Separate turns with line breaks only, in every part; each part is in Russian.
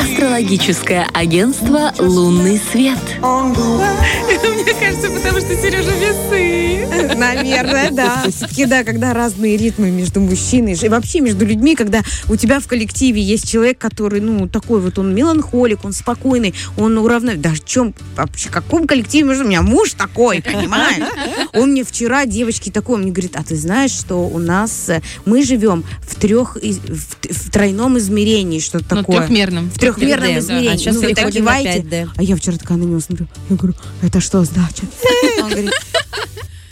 Астрологическое агентство «Лунный свет».
way.
Мне кажется, потому что Сережа весы.
Наверное, да. Все-таки, да, когда разные ритмы между мужчиной и вообще между людьми, когда у тебя в коллективе есть человек, который, ну, такой вот, он меланхолик, он спокойный, он уравновешен. Да в чем, вообще, в каком коллективе между у меня муж такой, понимаешь? Он мне вчера, девочки, такой, он мне говорит, а ты знаешь, что у нас, э, мы живем в трех, в, в тройном измерении, что
Ну,
такое.
трехмерном.
В трехмерном
3D, да.
измерении.
А сейчас
Ну, вы так киваете.
5D.
А я вчера такая на него смотрю. Я говорю, это что значит? Он говорит,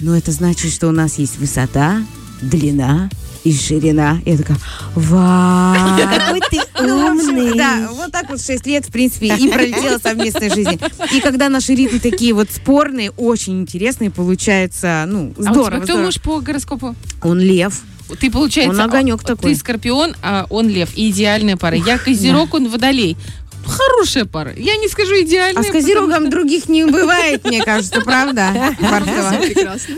ну это значит, что у нас есть высота, длина и ширина. Я такая, вау.
Какой ты
Ну,
умный.
Да, вот так вот 6 лет, в принципе, и пролетела совместная жизнь. И когда наши ритмы такие вот спорные, очень интересные, получается, ну,
А у тебя
здорово.
кто
здорово.
муж по гороскопу?
Он лев.
Ты, получается,
Он огонек
а,
такой.
Ты скорпион, а он лев. И идеальная пара. Я козерог, он водолей. Хорошая пара. Я не скажу идеальная.
А с козерогом других не бывает, мне кажется, правда?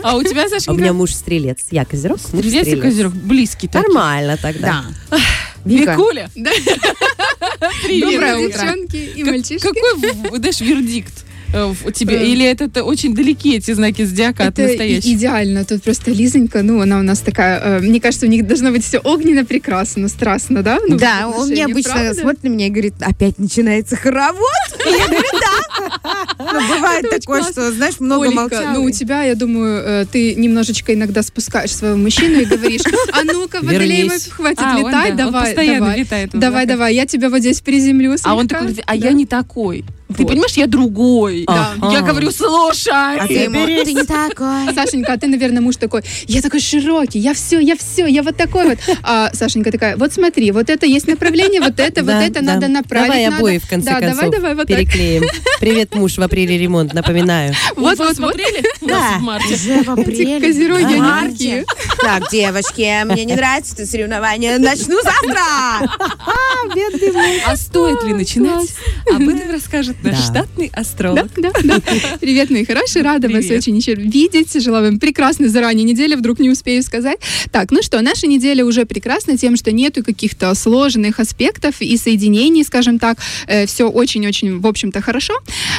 А у тебя,
А у меня муж стрелец. Я козерог, муж
Стрелец и
стрелец.
козерог. Близкий.
Нормально тогда.
Да. Вика,
Викуля. Привет.
Доброе утро, девчонки и мальчишки.
Какой, дашь, вердикт в- тебе?
Э.
Или это, это очень далеки эти знаки зодиака от
Это и-
настоящих?
идеально. Тут просто Лизонька, ну, она у нас такая, э, мне кажется, у них должно быть все огненно, прекрасно, страстно, да? Ну,
Да, он мне обычно
правда?
смотрит на меня и говорит, опять начинается хоровод. И я говорю, да. Ну, бывает такое, что, знаешь, много молчал.
ну у тебя, я думаю, э, ты немножечко иногда спускаешь своего мужчину и говоришь, а ну-ка, Водолей, хватит
А, он,
летать, давай, давай. Давай, давай, я тебя вот здесь приземлю.
А он такой, а
Да.
я не такой. Ты понимаешь, я другой.
Да.
Я
А.
говорю, слушай.
А ты ему, ты не такой.
Сашенька, а ты, наверное, муж такой, я такой широкий, я все, я все, я вот такой вот. А Сашенька такая, вот смотри, вот это есть направление, вот это, вот это надо направить.
Давай обои, в конце
да,
концов,
давай, давай, вот
переклеим. Привет, муж, в апреле ремонт, напоминаю.
Вот,
Вот,
вот,
вот, вот.
смотрели? У нас
Да.
Уже в апреле.
Козероги, они такие.
Так, девочки, мне не нравится это соревнование. Начну завтра.
А стоит ли начинать? Об этом расскажет наш
Да.
штатный
Да,
астролог.
да, да. Привет, мои хорошие, рада вас
Привет.
очень еще видеть. Желаю вам прекрасной заранее недели, вдруг не успею сказать. Так, ну что, наша неделя уже прекрасна тем, что нету каких-то сложных аспектов и соединений, скажем так. все очень-очень, в общем-то, хорошо.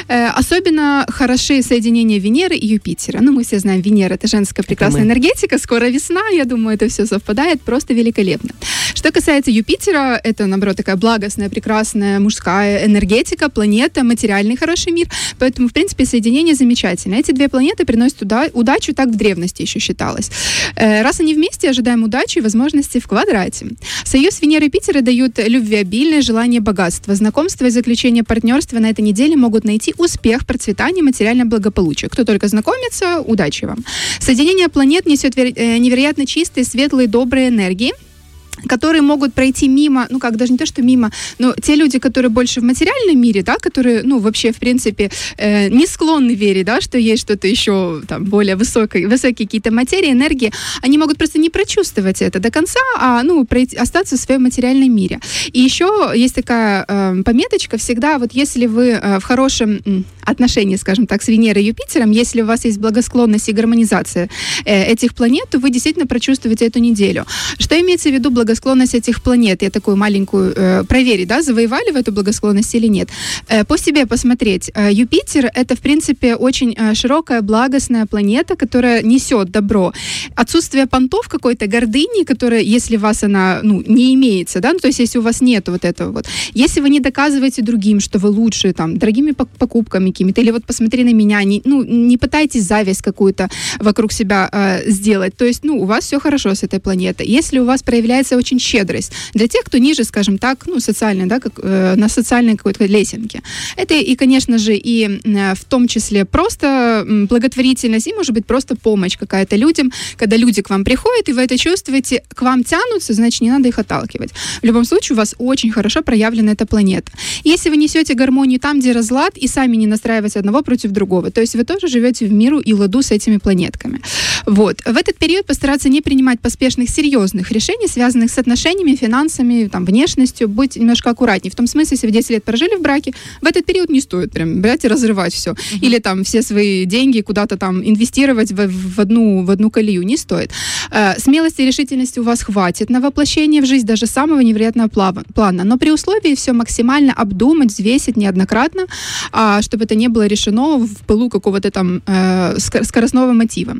Э, особенно хороши соединения Венеры и Юпитера. Ну, мы все знаем, Венера — это женская прекрасная
мы.
энергетика, скоро весна, я думаю, это все совпадает просто великолепно. Что касается Юпитера, это, наоборот, такая благостная, прекрасная мужская энергетика, планета, материальный хороший мир. Поэтому, в принципе, соединение замечательное. Эти две планеты приносят уда- удачу, так в древности еще считалось. Э, Раз они вместе, ожидаем удачи и возможности в квадрате. Союз Венеры и Юпитера дают любвеобильное желание богатства. Знакомство и заключение партнерства на этой неделе могут найти успех, процветание, материальное благополучие. Кто только знакомится, удачи вам. Соединение планет несет э, невероятно чистые, светлые, добрые энергии которые могут пройти мимо, ну как, даже не то, что мимо, но те люди, которые больше в материальном мире, да, которые, ну, вообще, в принципе, э, не склонны верить, да, что есть что-то еще там более высокое, высокие какие-то материи, энергии, они могут просто не прочувствовать это до конца, а, ну, пройти, остаться в своем материальном мире. И еще есть такая э, пометочка всегда, вот если вы э, в хорошем м, отношении, скажем так, с Венерой и Юпитером, если у вас есть благосклонность и гармонизация э, этих планет, то вы действительно прочувствуете эту неделю. Что имеется в виду этих планет? Я такую маленькую э, проверить, да, завоевали в эту благосклонность или нет. Э, по себе посмотреть. Э, Юпитер — это, в принципе, очень э, широкая, благостная планета, которая несет добро. Отсутствие понтов какой-то гордыни, которая, если у вас она, ну, не имеется, да, ну, то есть если у вас нет вот этого вот. Если вы не доказываете другим, что вы лучше, там, дорогими пок- покупками какими-то, или вот посмотри на меня, не, ну, не пытайтесь зависть какую-то вокруг себя э, сделать. То есть, ну, у вас все хорошо с этой планетой. Если у вас проявляется очень щедрость для тех, кто ниже, скажем так, ну, социально, да, как, э, на социальной какой-то лесенке. Это и, конечно же, и э, в том числе просто благотворительность, и, может быть, просто помощь какая-то людям, когда люди к вам приходят, и вы это чувствуете, к вам тянутся, значит, не надо их отталкивать. В любом случае, у вас очень хорошо проявлена эта планета. Если вы несете гармонию там, где разлад, и сами не настраиваете одного против другого, то есть вы тоже живете в миру и ладу с этими планетками. Вот. В этот период постараться не принимать поспешных, серьезных решений, связанных связанных с отношениями, финансами, там, внешностью, будьте немножко аккуратнее. В том смысле, если вы 10 лет прожили в браке, в этот период не стоит прям брать и разрывать все. Или там все свои деньги куда-то там инвестировать в, в одну, в одну колею. Не стоит. Э, смелости и решительности у вас хватит на воплощение в жизнь даже самого невероятного плана. Но при условии все максимально обдумать, взвесить неоднократно, а, чтобы это не было решено в пылу какого-то там э, ск- скоростного мотива.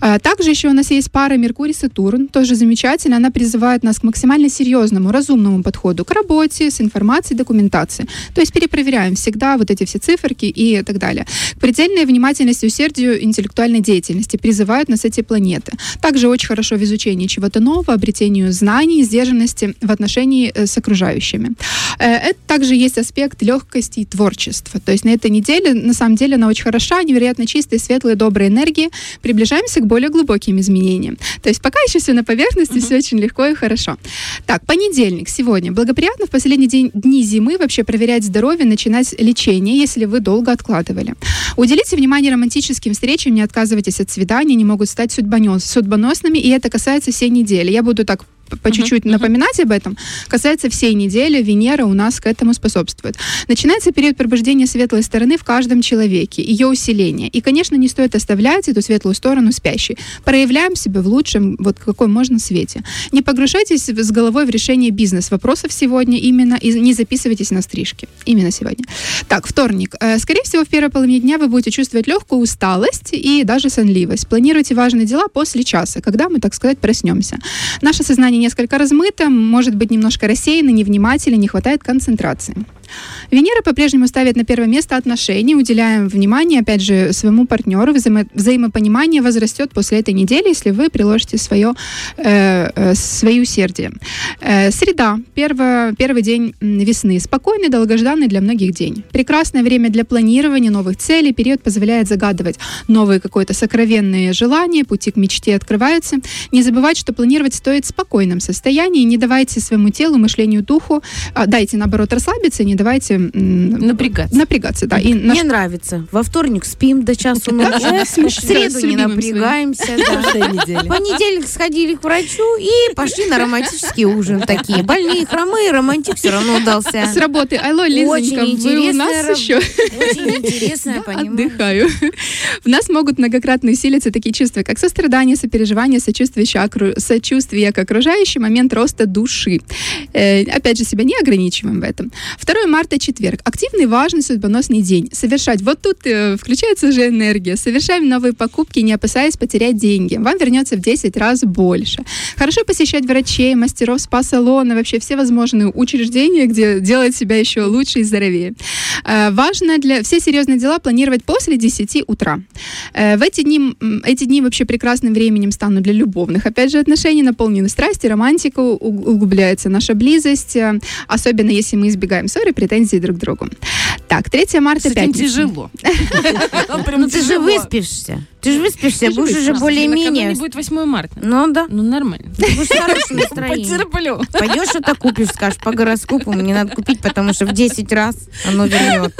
А, Также еще у нас есть пара Меркурий Сатурн, тоже замечательно. Она призывает нас к максимально серьезному, разумному подходу к работе, с информацией, документацией. То есть перепроверяем всегда вот эти все циферки и так далее. К предельной внимательности, усердию, интеллектуальной деятельности призывают нас эти планеты. Также очень хорошо в изучении чего-то нового, обретению знаний, сдержанности в отношении э, с окружающими. Э, Это также есть аспект легкости и творчества. То есть на этой неделе, на самом деле, она очень хороша, невероятно чистые, светлые, добрые энергии. Приближаемся к более глубоким изменениям. То есть пока еще все на поверхности, все очень легко и хорошо. Так, понедельник сегодня. Благоприятно в последние день, дни зимы вообще проверять здоровье, начинать лечение, если вы долго откладывали. Уделите внимание романтическим встречам, не отказывайтесь от свиданий, они могут стать судьбонос- судьбоносными, и это касается всей недели. Я буду так по чуть-чуть напоминать об этом. Касается всей недели, Венера у нас к этому способствует. Начинается период пробуждения светлой стороны в каждом человеке, ее усиление. И, конечно, не стоит оставлять эту светлую сторону спящей. Проявляем себя в лучшем, вот какой можно свете. Не погружайтесь с головой в решение бизнес-вопросов сегодня именно, и не записывайтесь на стрижки. Именно сегодня. Так, вторник. Э, Скорее всего, в первой половине дня вы будете чувствовать легкую усталость и даже сонливость. Планируйте важные дела после часа, когда мы, так сказать, проснемся. Наше сознание несколько размыто, может быть немножко рассеяно, невнимательно, не хватает концентрации. Венера по-прежнему ставит на первое место отношения, уделяем внимание, опять же, своему партнеру, взаимо- взаимопонимание возрастет после этой недели, если вы приложите свое, э, э, свое. Э, среда, первое, первый день весны, спокойный, долгожданный для многих день. Прекрасное время для планирования новых целей, период позволяет загадывать новые какое-то сокровенные желания, пути к мечте открываются. Не забывайте, что планировать стоит в спокойном состоянии, не давайте своему телу, мышлению, духу, а, дайте, наоборот, расслабиться, не давайте м,
Напрягаться.
напрягаться, да. И
Мне
наш-
нравится. Во вторник спим до часу ночи. В среду не напрягаемся. понедельник сходили к врачу и пошли на романтический ужин. Такие больные, хромые, романтик все равно удался.
с работы. Алло, Лизонька,
Очень
вы у нас еще?
Очень интересно.
Отдыхаю. В нас могут многократно усилиться такие чувства, как сострадание, сопереживание, сочувствие, к окру- сочувствие к окружающим, момент роста души. Э, опять же, себя не ограничиваем в этом. 2 марта, четверг. Активный, важный, судьбоносный день. Совершать. Вот тут э, включается уже энергия. Совершаем новые покупки, не опасаясь потерять деньги. Вам вернется в 10 раз больше. Хорошо посещать врачей, мастеров спа-салона, вообще все возможные учреждения, где делать себя еще лучше и здоровее. Э, Важно для все серьезные дела планировать после 10 утра. Э, В эти дни, эти дни вообще прекрасным временем станут для любовных, опять же, отношений, наполнены страсти, романтика, у- углубляется наша близость, э, особенно если мы избегаем ссоры, претензий друг к другу. Так, 3 марта,
С
пятница.
тяжело.
Ну ты же выспишься. Ты же выспишься, будешь уже более-менее.
будет 8 марта.
Ну да.
Ну, нормально.
Будешь.
Потерплю.
Пойдешь что-то купишь, скажешь, по гороскопу мне надо купить, потому что в 10 раз оно вернется.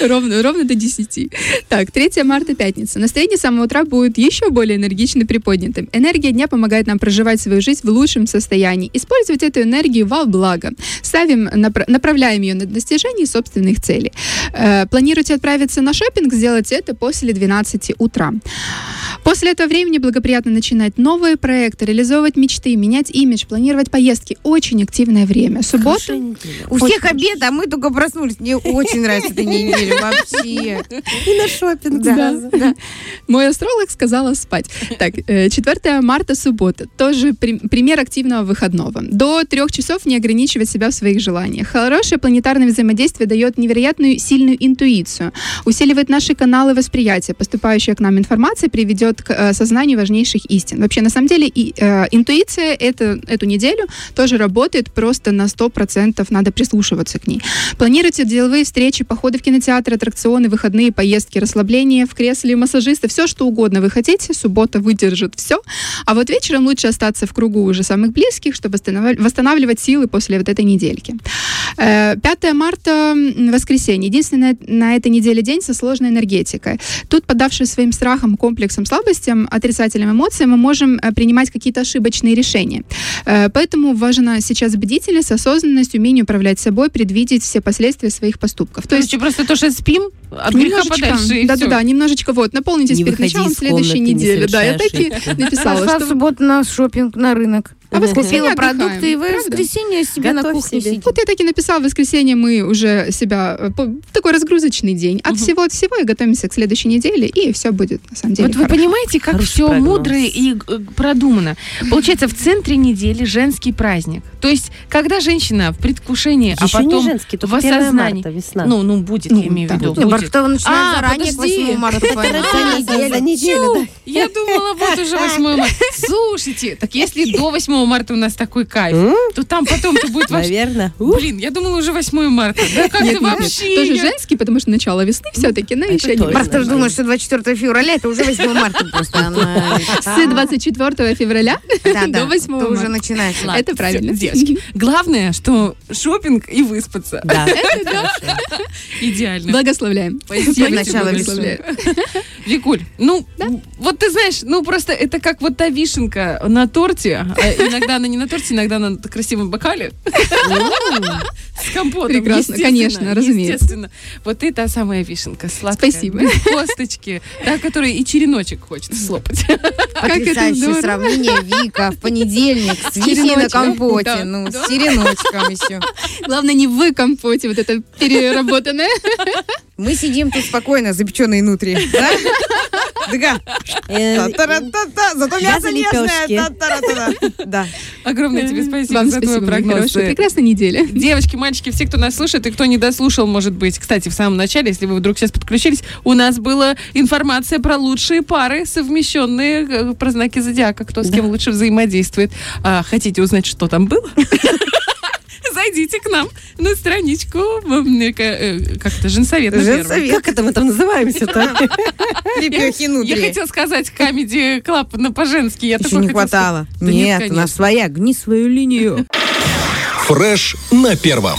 Ровно, ровно до 10. Так, 3 марта, пятница. Настроение с самого утра будет еще более энергично и приподнятым. Энергия дня помогает нам проживать свою жизнь в лучшем состоянии. Использовать эту энергию во благо. Ставим, напра- направляем ее на достижение собственных целей. Э, планируете отправиться на шопинг, сделать это после 12 утра. После этого времени благоприятно начинать новые проекты, реализовывать мечты, менять имидж, планировать поездки. Очень активное время. Суббота.
У всех обед, а мы только проснулись. Мне очень нравится эта неделя вообще.
И на шопинг
Да,
сразу.
да.
Мой астролог сказала спать. Так, э, 4 марта, суббота. Тоже при- пример активного выходного. До трех часов не ограничивать себя в своих желаниях. Хорошее планетарное взаимодействие дает невероятную сильную интуицию, усиливает наши каналы восприятия. Поступающая к нам информация приведет к э, осознанию важнейших истин. Вообще, на самом деле, и, э, интуиция это, эту неделю тоже работает просто на 100%. Надо прислушиваться к ней. Планируйте деловые встречи, походы в кинотеатр, аттракционы, выходные поездки, расслабление в кресле массажиста, все что угодно вы хотите, суббота выдержит все. А вот вечером лучше остаться в кругу уже самых близких, чтобы восстанавливать, силы после вот этой недельки. Э, 5 марта, м, воскресенье. Единственный на, этой неделе день со сложной энергетикой. Тут, поддавшись своим страхам, комплексам, слабостям, отрицательным эмоциям, мы можем э, принимать какие-то ошибочные решения. Э, Поэтому важна сейчас бдительность, осознанность, умение управлять собой, предвидеть все последствия своих поступков.
То есть просто то, что спим, от греха подальше, и
да,
всё.
да, да, немножечко вот, наполнитесь
Не
перед началом следующей
комнаты, не
недели. Да, я так и написала,
Пошла в
что
субботу на шопинг, на рынок.
А в воскресенье
Купила продукты и в
правда?
воскресенье себе на
Готовь
кухне
себе.
сидит.
Вот я так и написала, в воскресенье мы уже себя, э, по- такой разгрузочный день. От всего от всего и готовимся к следующей неделе, и все будет на самом деле
Вот вы
хорошо.
понимаете, как
Хороший
все
прогноз.
мудро и э, продумано. Получается, в центре недели женский праздник. То есть, когда женщина в предвкушении, а
Еще
потом
не женский,
в
только 1
осознании.
марта, весна.
Ну, ну, будет,
Ну,
я имею в виду.
Не,
будет.
Начинает
А,
заранее к
подожди.
8 марта.
Это
понятно.
за неделю, за неделю, да.
Я думала, вот уже 8 марта. Слушайте, так если до 8 марта у нас такой кайф, то там потом-то будет вообще...
Наверное.
Блин, я думала уже 8 марта. Да как
Нет,
ты
нет, нет.
вообще?
Тоже женский, потому что начало весны все-таки, но
это
еще не.
Марта
Нормально.
думает, что 24 февраля это уже 8 марта просто.
С 24 февраля до 8
то уже
марта.
начинается.
Это правильно.
девочки. Главное, что шопинг и выспаться.
Да.
Идеально.
Благословляем.
Спасибо
Начало.
Викуль, ну, вот ты знаешь, ну просто это как вот та вишенка на торте. Иногда она не на торте, иногда она на красивом бокале. С компотом.
Прекрасно, конечно, разумеется.
Естественно. Вот это самая вишенка, сладкая.
Спасибо.
без косточки, та, которой и череночек хочется слопать.
Потрясающее сравнение Вика в понедельник с вишней на компоте.
Да,
Ну,
да.
с череночком еще.
Главное, не в компоте, вот это переработанное.
Мы сидим тут спокойно, запеченные внутри. Да?
Э,
Та-та-та-та. Зато мясо нежное. Да.
Огромное тебе спасибо
Вам
за твой прогноз.
Прекрасной недели.
Девочки, мальчики, все, кто нас слушает и кто не дослушал, может быть, кстати, в самом начале, если вы вдруг сейчас подключились, у нас была информация про лучшие пары, совмещенные э, про знаки зодиака, кто с кем лучше взаимодействует. А, хотите узнать, что там было? Зайдите к нам на страничку, э, э, как это, женсовет, на первом.
Женсовет.
Как это мы там называемся-то?
Я хотела сказать Comedy Club на по-женски. Я
Еще не хватало. Нет, у нас своя. Гни свою линию.
Фреш на первом.